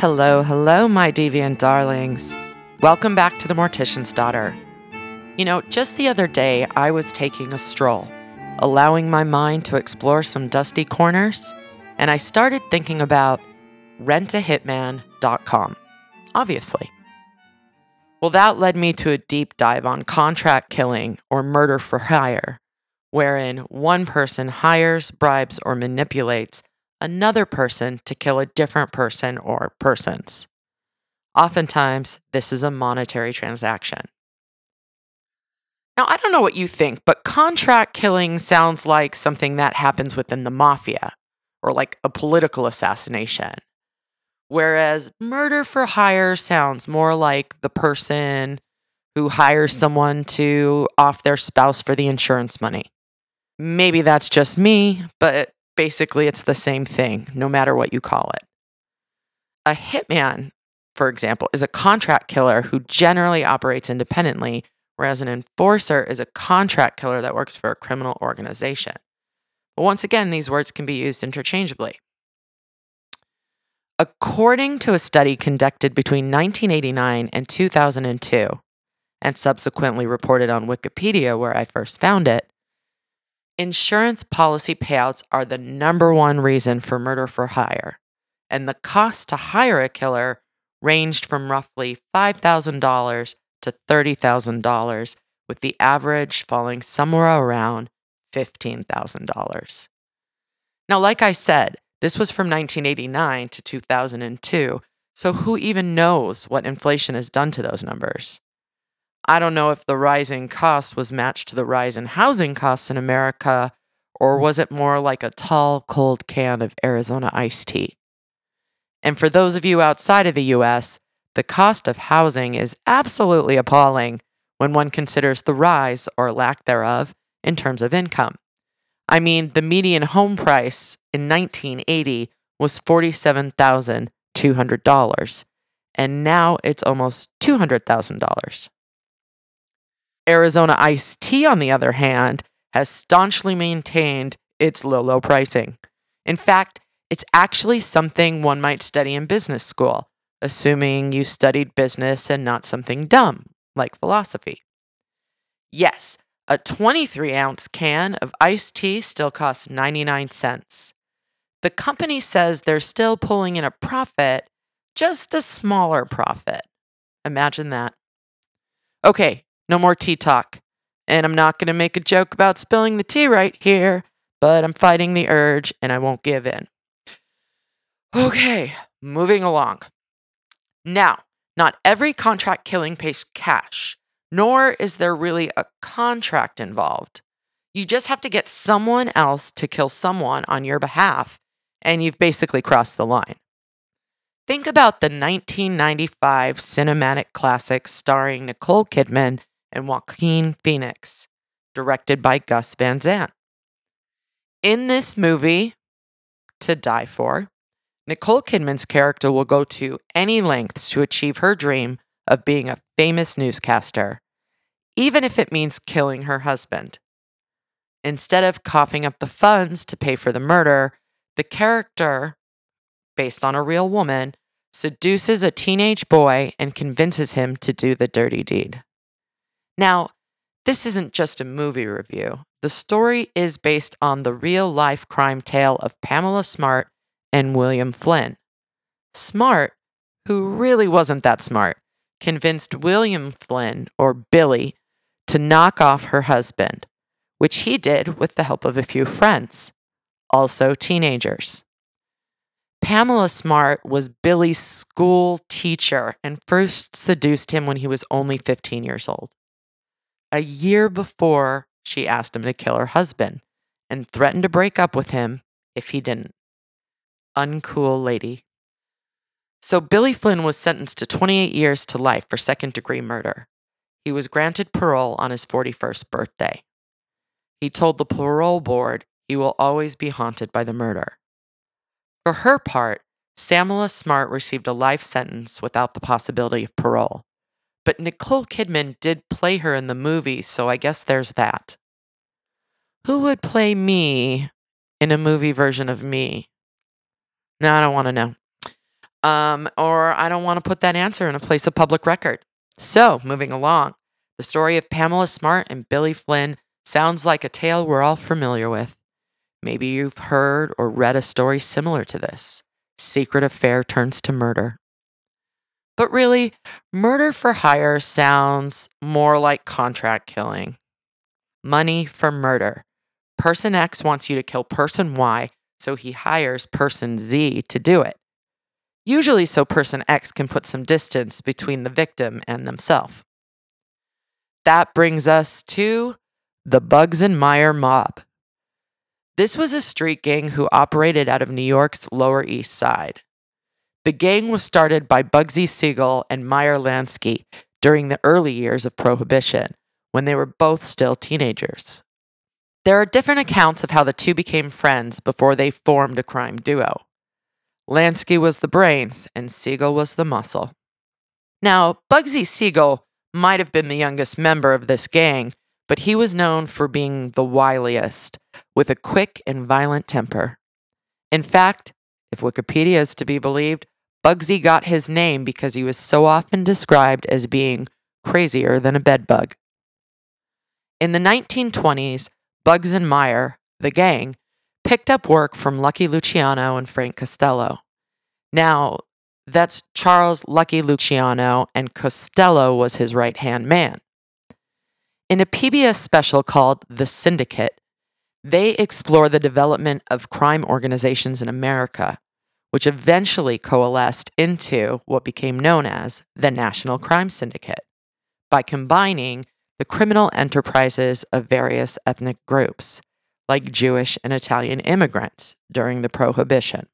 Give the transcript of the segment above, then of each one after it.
Hello, hello, my deviant darlings. Welcome back to The Mortician's Daughter. You know, just the other day, I was taking a stroll, allowing my mind to explore some dusty corners, and I started thinking about rentahitman.com, obviously. Well, that led me to a deep dive on contract killing or murder for hire, wherein one person hires, bribes, or manipulates another person to kill a different person or persons. Oftentimes, this is a monetary transaction. Now, I don't know what you think, but contract killing sounds like something that happens within the mafia or like a political assassination. Whereas murder for hire sounds more like the person who hires someone to off their spouse for the insurance money. Maybe that's just me, but basically it's the same thing, no matter what you call it. A hitman, for example, is a contract killer who generally operates independently, whereas an enforcer is a contract killer that works for a criminal organization. But once again, these words can be used interchangeably. According to a study conducted between 1989 and 2002, and subsequently reported on Wikipedia, where I first found it, Insurance policy payouts are the number one reason for murder for hire, and the cost to hire a killer ranged from roughly $5,000 to $30,000, with the average falling somewhere around $15,000. Now, like I said, this was from 1989 to 2002, so who even knows what inflation has done to those numbers? I don't know if the rising cost was matched to the rise in housing costs in America, or mm. was it more like a tall, cold can of Arizona iced tea? And for those of you outside of the US, the cost of housing is absolutely appalling when one considers the rise or lack thereof in terms of income. I mean, the median home price in 1980 was $47,200, and now it's almost $200,000. Arizona iced tea, on the other hand, has staunchly maintained its low, low pricing. In fact, it's actually something one might study in business school, assuming you studied business and not something dumb like philosophy. Yes, a 23 ounce can of iced tea still costs 99 cents. The company says they're still pulling in a profit, just a smaller profit. Imagine that. Okay, no more tea talk. And I'm not going to make a joke about spilling the tea right here, but I'm fighting the urge and I won't give in. Okay, moving along. Now, not every contract killing pays cash, nor is there really a contract involved. You just have to get someone else to kill someone on your behalf, and you've basically crossed the line. Think about the 1995 cinematic classic starring Nicole Kidman and Joaquin Phoenix, directed by Gus Van Sant. In this movie, To Die For, Nicole Kidman's character will go to any lengths to achieve her dream of being a famous newscaster, even if it means killing her husband. Instead of coughing up the funds to pay for the murder, the character, based on a real woman, seduces a teenage boy and convinces him to do the dirty deed. Now, this isn't just a movie review. The story is based on the real life crime tale of Pamela Smart and William Flynn. Smart, who really wasn't that smart, convinced William Flynn, or Billy, to knock off her husband, which he did with the help of a few friends, also teenagers. Pamela Smart was Billy's school teacher and first seduced him when he was only 15 years old a year before she asked him to kill her husband and threatened to break up with him if he didn't. Uncool lady. So Billy Flynn was sentenced to 28 years to life for second degree murder. He was granted parole on his 41st birthday. He told the parole board he will always be haunted by the murder. For her part, Pamela Smart received a life sentence without the possibility of parole. But Nicole Kidman did play her in the movie, so I guess there's that. Who would play me in a movie version of me? No, I don't want to know. Um, or I don't want to put that answer in a place of public record. So, moving along, the story of Pamela Smart and Billy Flynn sounds like a tale we're all familiar with. Maybe you've heard or read a story similar to this. Secret affair turns to murder. But really, murder for hire sounds more like contract killing. Money for murder. Person X wants you to kill person Y, so he hires person Z to do it. Usually, so person X can put some distance between the victim and themselves. That brings us to the Bugs and Meyer mob. This was a street gang who operated out of New York's Lower East Side. The gang was started by Bugsy Siegel and Meyer Lansky during the early years of Prohibition, when they were both still teenagers. There are different accounts of how the two became friends before they formed a crime duo. Lansky was the brains, and Siegel was the muscle. Now, Bugsy Siegel might have been the youngest member of this gang, but he was known for being the wiliest, with a quick and violent temper. In fact, if Wikipedia is to be believed, Bugsy got his name because he was so often described as being crazier than a bedbug. In the 1920s, Bugs and Meyer, the gang, picked up work from Lucky Luciano and Frank Costello. Now, that's Charles Lucky Luciano, and Costello was his right hand man. In a PBS special called The Syndicate, they explore the development of crime organizations in America, which eventually coalesced into what became known as the National Crime Syndicate by combining the criminal enterprises of various ethnic groups, like Jewish and Italian immigrants during the Prohibition.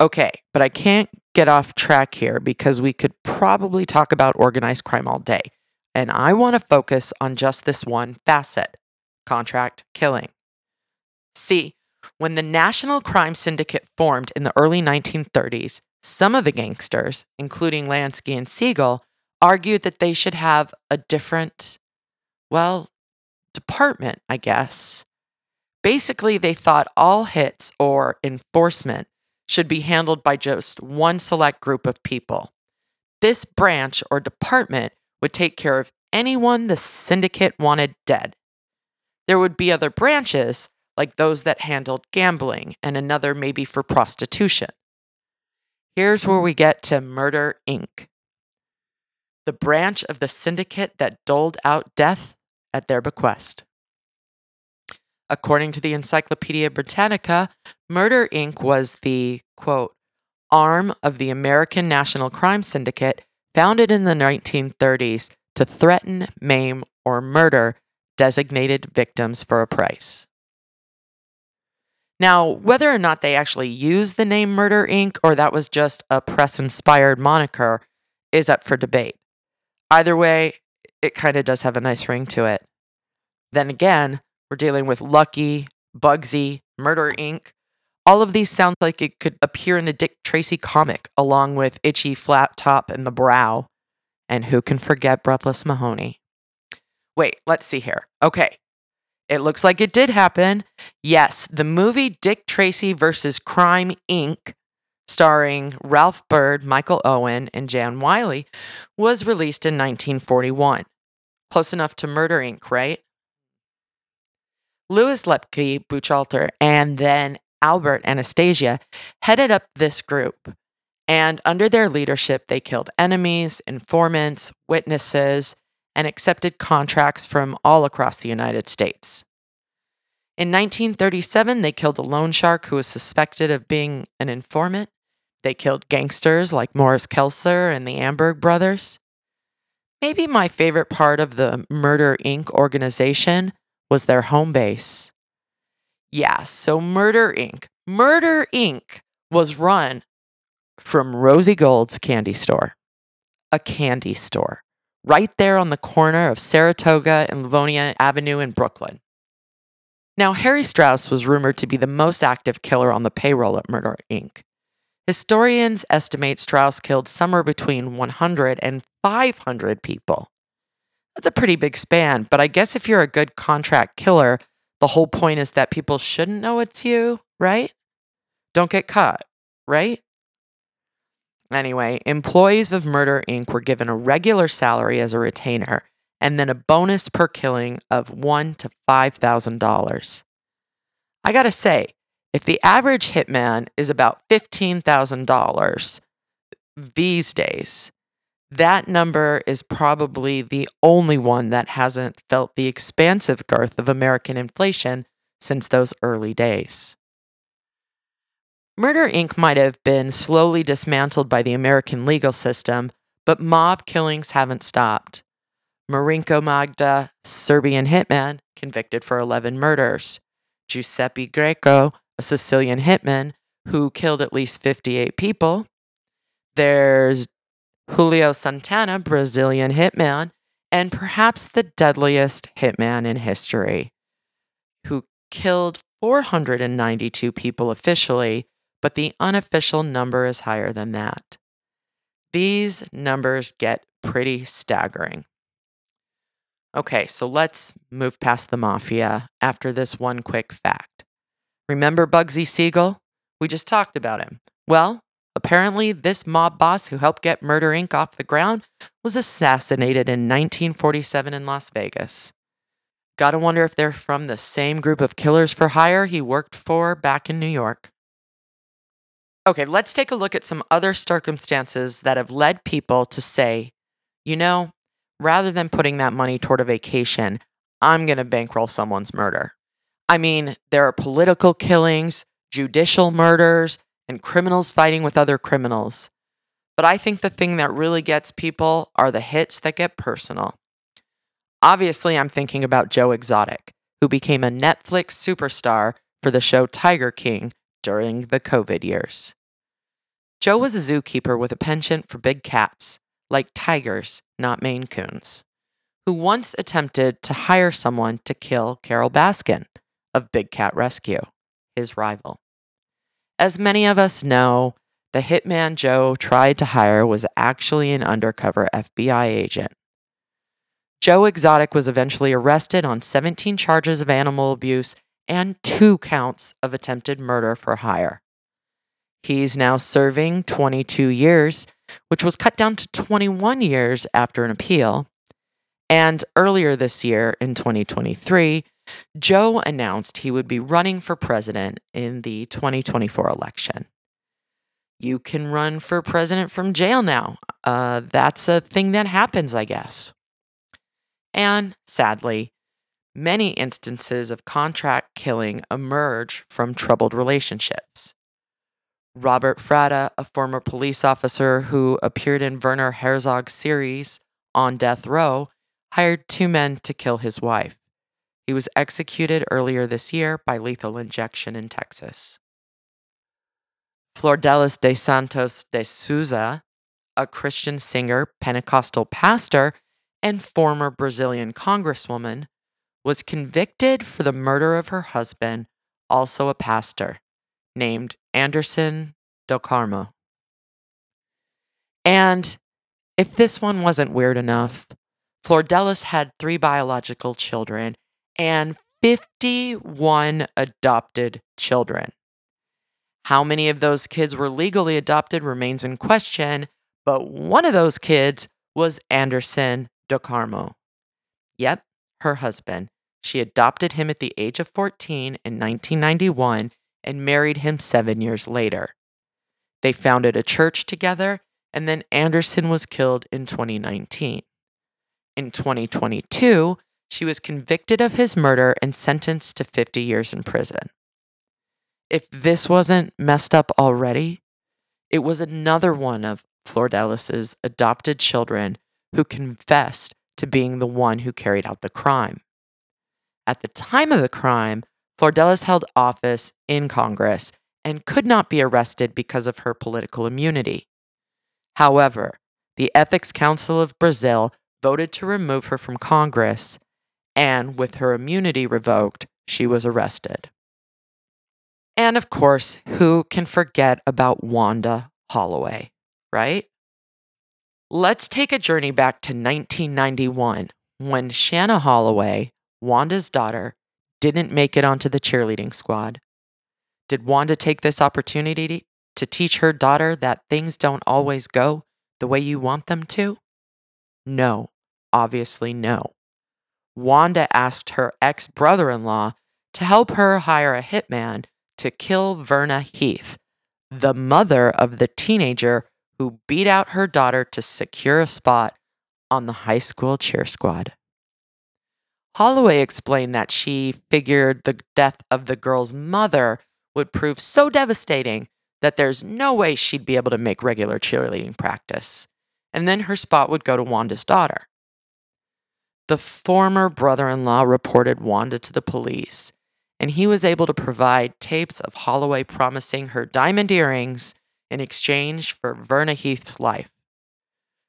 Okay, but I can't get off track here because we could probably talk about organized crime all day and I want to focus on just this one facet contract killing. See, when the National Crime Syndicate formed in the early 1930s, some of the gangsters, including Lansky and Siegel, argued that they should have a different, well, department, I guess. Basically, they thought all hits or enforcement should be handled by just one select group of people. This branch or department would take care of anyone the syndicate wanted dead. There would be other branches, like those that handled gambling, and another maybe for prostitution. Here's where we get to Murder Inc., the branch of the syndicate that doled out death at their bequest. According to the Encyclopedia Britannica, Murder Inc. was the, quote, arm of the American National Crime Syndicate founded in the 1930s to threaten, maim, or murder designated victims for a price. Now, whether or not they actually used the name Murder Inc. or that was just a press inspired moniker is up for debate. Either way, it kind of does have a nice ring to it. Then again, we're dealing with Lucky, Bugsy, Murder Inc. All of these sound like it could appear in a Dick Tracy comic, along with Itchy Flat Top and the Brow. And who can forget Breathless Mahoney? Wait, let's see here. Okay. It looks like it did happen. Yes, the movie Dick Tracy versus Crime Inc., starring Ralph Byrd, Michael Owen, and Jan Wiley, was released in 1941. Close enough to Murder Inc., right? Louis Lepke Buchalter and then Albert Anastasia, headed up this group. And under their leadership, they killed enemies, informants, witnesses, and accepted contracts from all across the United States. In 1937, they killed a loan shark who was suspected of being an informant. They killed gangsters like Morris Kelser and the Amberg brothers. Maybe my favorite part of the Murder Inc. organization was their home base. Yeah, so Murder Inc. Murder Inc. was run from Rosie Gold's candy store, a candy store, right there on the corner of Saratoga and Livonia Avenue in Brooklyn. Now, Harry Strauss was rumored to be the most active killer on the payroll at Murder Inc. Historians estimate Strauss killed somewhere between 100 and 500 people. That's a pretty big span, but I guess if you're a good contract killer, the whole point is that people shouldn't know it's you, right? Don't get caught, right? Anyway, employees of Murder Inc. were given a regular salary as a retainer and then a bonus per killing of one to five thousand dollars. I gotta say, if the average hitman is about fifteen thousand dollars these days, that number is probably the only one that hasn't felt the expansive girth of American inflation since those early days. Murder Inc. might have been slowly dismantled by the American legal system, but mob killings haven't stopped. Marinko Magda, Serbian hitman, convicted for 11 murders. Giuseppe Greco, a Sicilian hitman who killed at least 58 people. There's Julio Santana, Brazilian hitman, and perhaps the deadliest hitman in history, who killed 492 people officially, but the unofficial number is higher than that. These numbers get pretty staggering. Okay, so let's move past the mafia after this one quick fact. Remember Bugsy Siegel? We just talked about him. Well, apparently, this mob boss who helped get Murder Inc. off the ground was assassinated in 1947 in Las Vegas. Gotta wonder if they're from the same group of killers for hire he worked for back in New York. Okay, let's take a look at some other circumstances that have led people to say, you know, rather than putting that money toward a vacation, I'm going to bankroll someone's murder. I mean, there are political killings, judicial murders, and criminals fighting with other criminals. But I think the thing that really gets people are the hits that get personal. Obviously, I'm thinking about Joe Exotic, who became a Netflix superstar for the show Tiger King during the COVID years. Joe was a zookeeper with a penchant for big cats, like tigers, not Maine Coons, who once attempted to hire someone to kill Carole Baskin of Big Cat Rescue, his rival. As many of us know, the hitman Joe tried to hire was actually an undercover FBI agent. Joe Exotic was eventually arrested on 17 charges of animal abuse and two counts of attempted murder for hire. He's now serving 22 years, which was cut down to 21 years after an appeal. And earlier this year, in 2023, Joe announced he would be running for president in the 2024 election. You can run for president from jail now. Uh, that's a thing that happens, I guess. And sadly, many instances of contract killing emerge from troubled relationships. Robert Fratta, a former police officer who appeared in Werner Herzog's series On Death Row, hired two men to kill his wife. He was executed earlier this year by lethal injection in Texas. Flordelis de Santos de Souza, a Christian singer, Pentecostal pastor, and former Brazilian congresswoman, was convicted for the murder of her husband, also a pastor, named Anderson Del Carmo. And if this one wasn't weird enough, Flordelis had three biological children and 51 adopted children. How many of those kids were legally adopted remains in question, but one of those kids was Anderson Del Carmo. Yep, her husband. She adopted him at the age of 14 in 1991 and married him seven years later. They founded a church together, and then Anderson was killed in 2019. In 2022, she was convicted of his murder and sentenced to 50 years in prison. If this wasn't messed up already, it was another one of Flordelis's adopted children who confessed to being the one who carried out the crime. At the time of the crime, Flordelis held office in Congress and could not be arrested because of her political immunity. However, the Ethics Council of Brazil voted to remove her from Congress, and with her immunity revoked, she was arrested. And of course, who can forget about Wanda Holloway, right? Let's take a journey back to 1991 when Shanna Holloway, Wanda's daughter, didn't make it onto the cheerleading squad. Did Wanda take this opportunity to teach her daughter that things don't always go the way you want them to? No, obviously no. Wanda asked her ex brother in law to help her hire a hitman to kill Verna Heath, the mother of the teenager who beat out her daughter to secure a spot on the high school cheer squad. Holloway explained that she figured the death of the girl's mother would prove so devastating that there's no way she'd be able to make regular cheerleading practice, and then her spot would go to Wanda's daughter. The former brother in law reported Wanda to the police, and he was able to provide tapes of Holloway promising her diamond earrings in exchange for Verna Heath's life.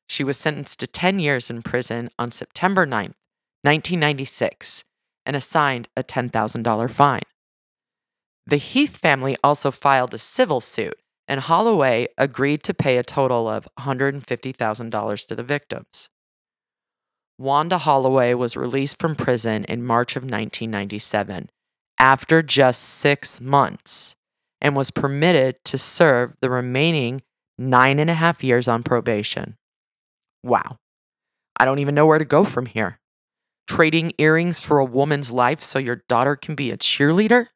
She was sentenced to 10 years in prison on September 9th, 1996, and assigned a $10,000 fine. The Heath family also filed a civil suit, and Holloway agreed to pay a total of $150,000 to the victims. Wanda Holloway was released from prison in March of 1997 after just six months and was permitted to serve the remaining nine and a half years on probation. Wow. I don't even know where to go from here. Trading earrings for a woman's life so your daughter can be a cheerleader?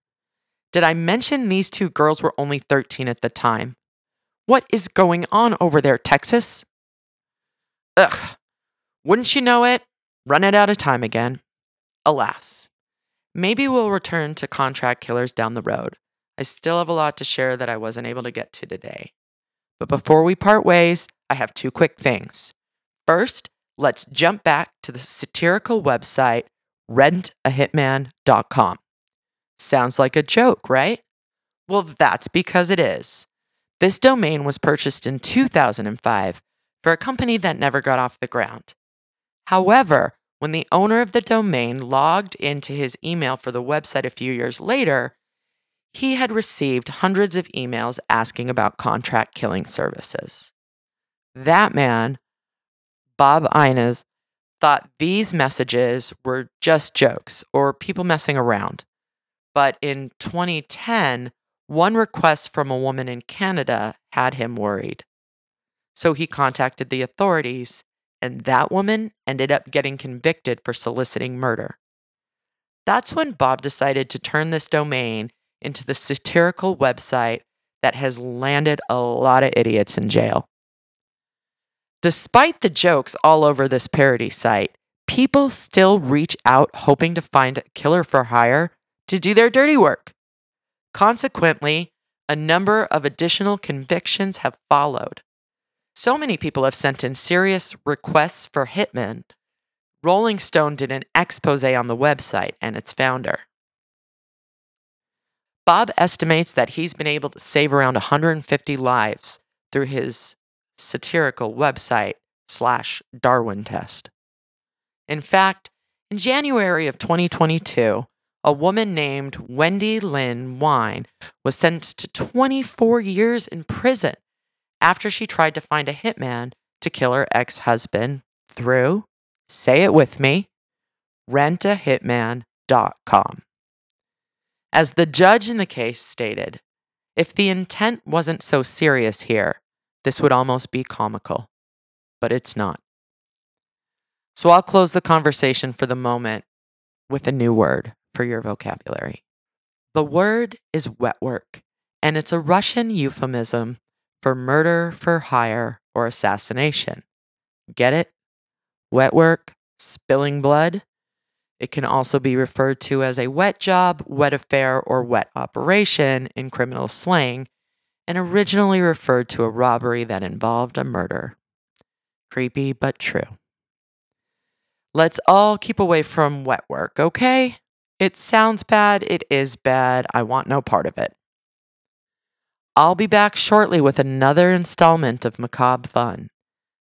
Did I mention these two girls were only 13 at the time? What is going on over there, Texas? Ugh, wouldn't you know it? Run it out of time again. Alas. Maybe we'll return to contract killers down the road. I still have a lot to share that I wasn't able to get to today. But before we part ways, I have two quick things. First, let's jump back to the satirical website rentahitman.com. Sounds like a joke, right? Well, that's because it is. This domain was purchased in 2005 for a company that never got off the ground. However, when the owner of the domain logged into his email for the website a few years later, he had received hundreds of emails asking about contract killing services. That man, Bob Innes, thought these messages were just jokes or people messing around. But in 2010, one request from a woman in Canada had him worried. So he contacted the authorities and that woman ended up getting convicted for soliciting murder. That's when Bob decided to turn this domain into the satirical website that has landed a lot of idiots in jail. Despite the jokes all over this parody site, people still reach out hoping to find a killer for hire to do their dirty work. Consequently, a number of additional convictions have followed. So many people have sent in serious requests for hitmen. Rolling Stone did an expose on the website and its founder. Bob estimates that he's been able to save around 150 lives through his satirical website slash Darwin test. In fact, in January of 2022, a woman named Wendy Lynn Wein was sentenced to 24 years in prison after she tried to find a hitman to kill her ex husband through, say it with me, rentahitman.com. As the judge in the case stated, if the intent wasn't so serious here, this would almost be comical. But it's not. So I'll close the conversation for the moment with a new word for your vocabulary. The word is wet work, and it's a Russian euphemism for murder for hire or assassination. Get it? Wet work, spilling blood. It can also be referred to as a wet job, wet affair, or wet operation in criminal slang, and originally referred to a robbery that involved a murder. Creepy, but true. Let's all keep away from wet work, okay? It sounds bad, it is bad, I want no part of it. I'll be back shortly with another installment of Macabre Fun.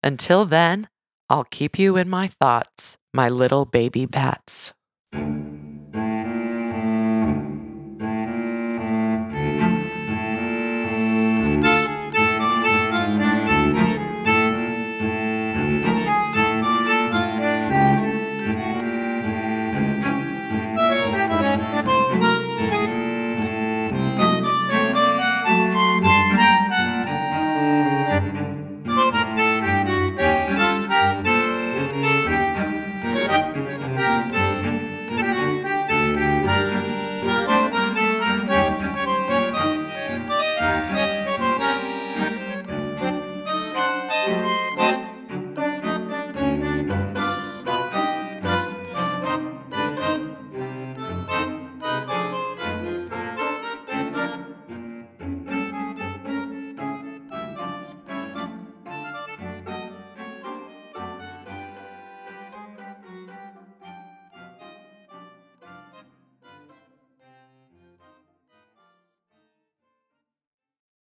Until then, I'll keep you in my thoughts, my little baby bats.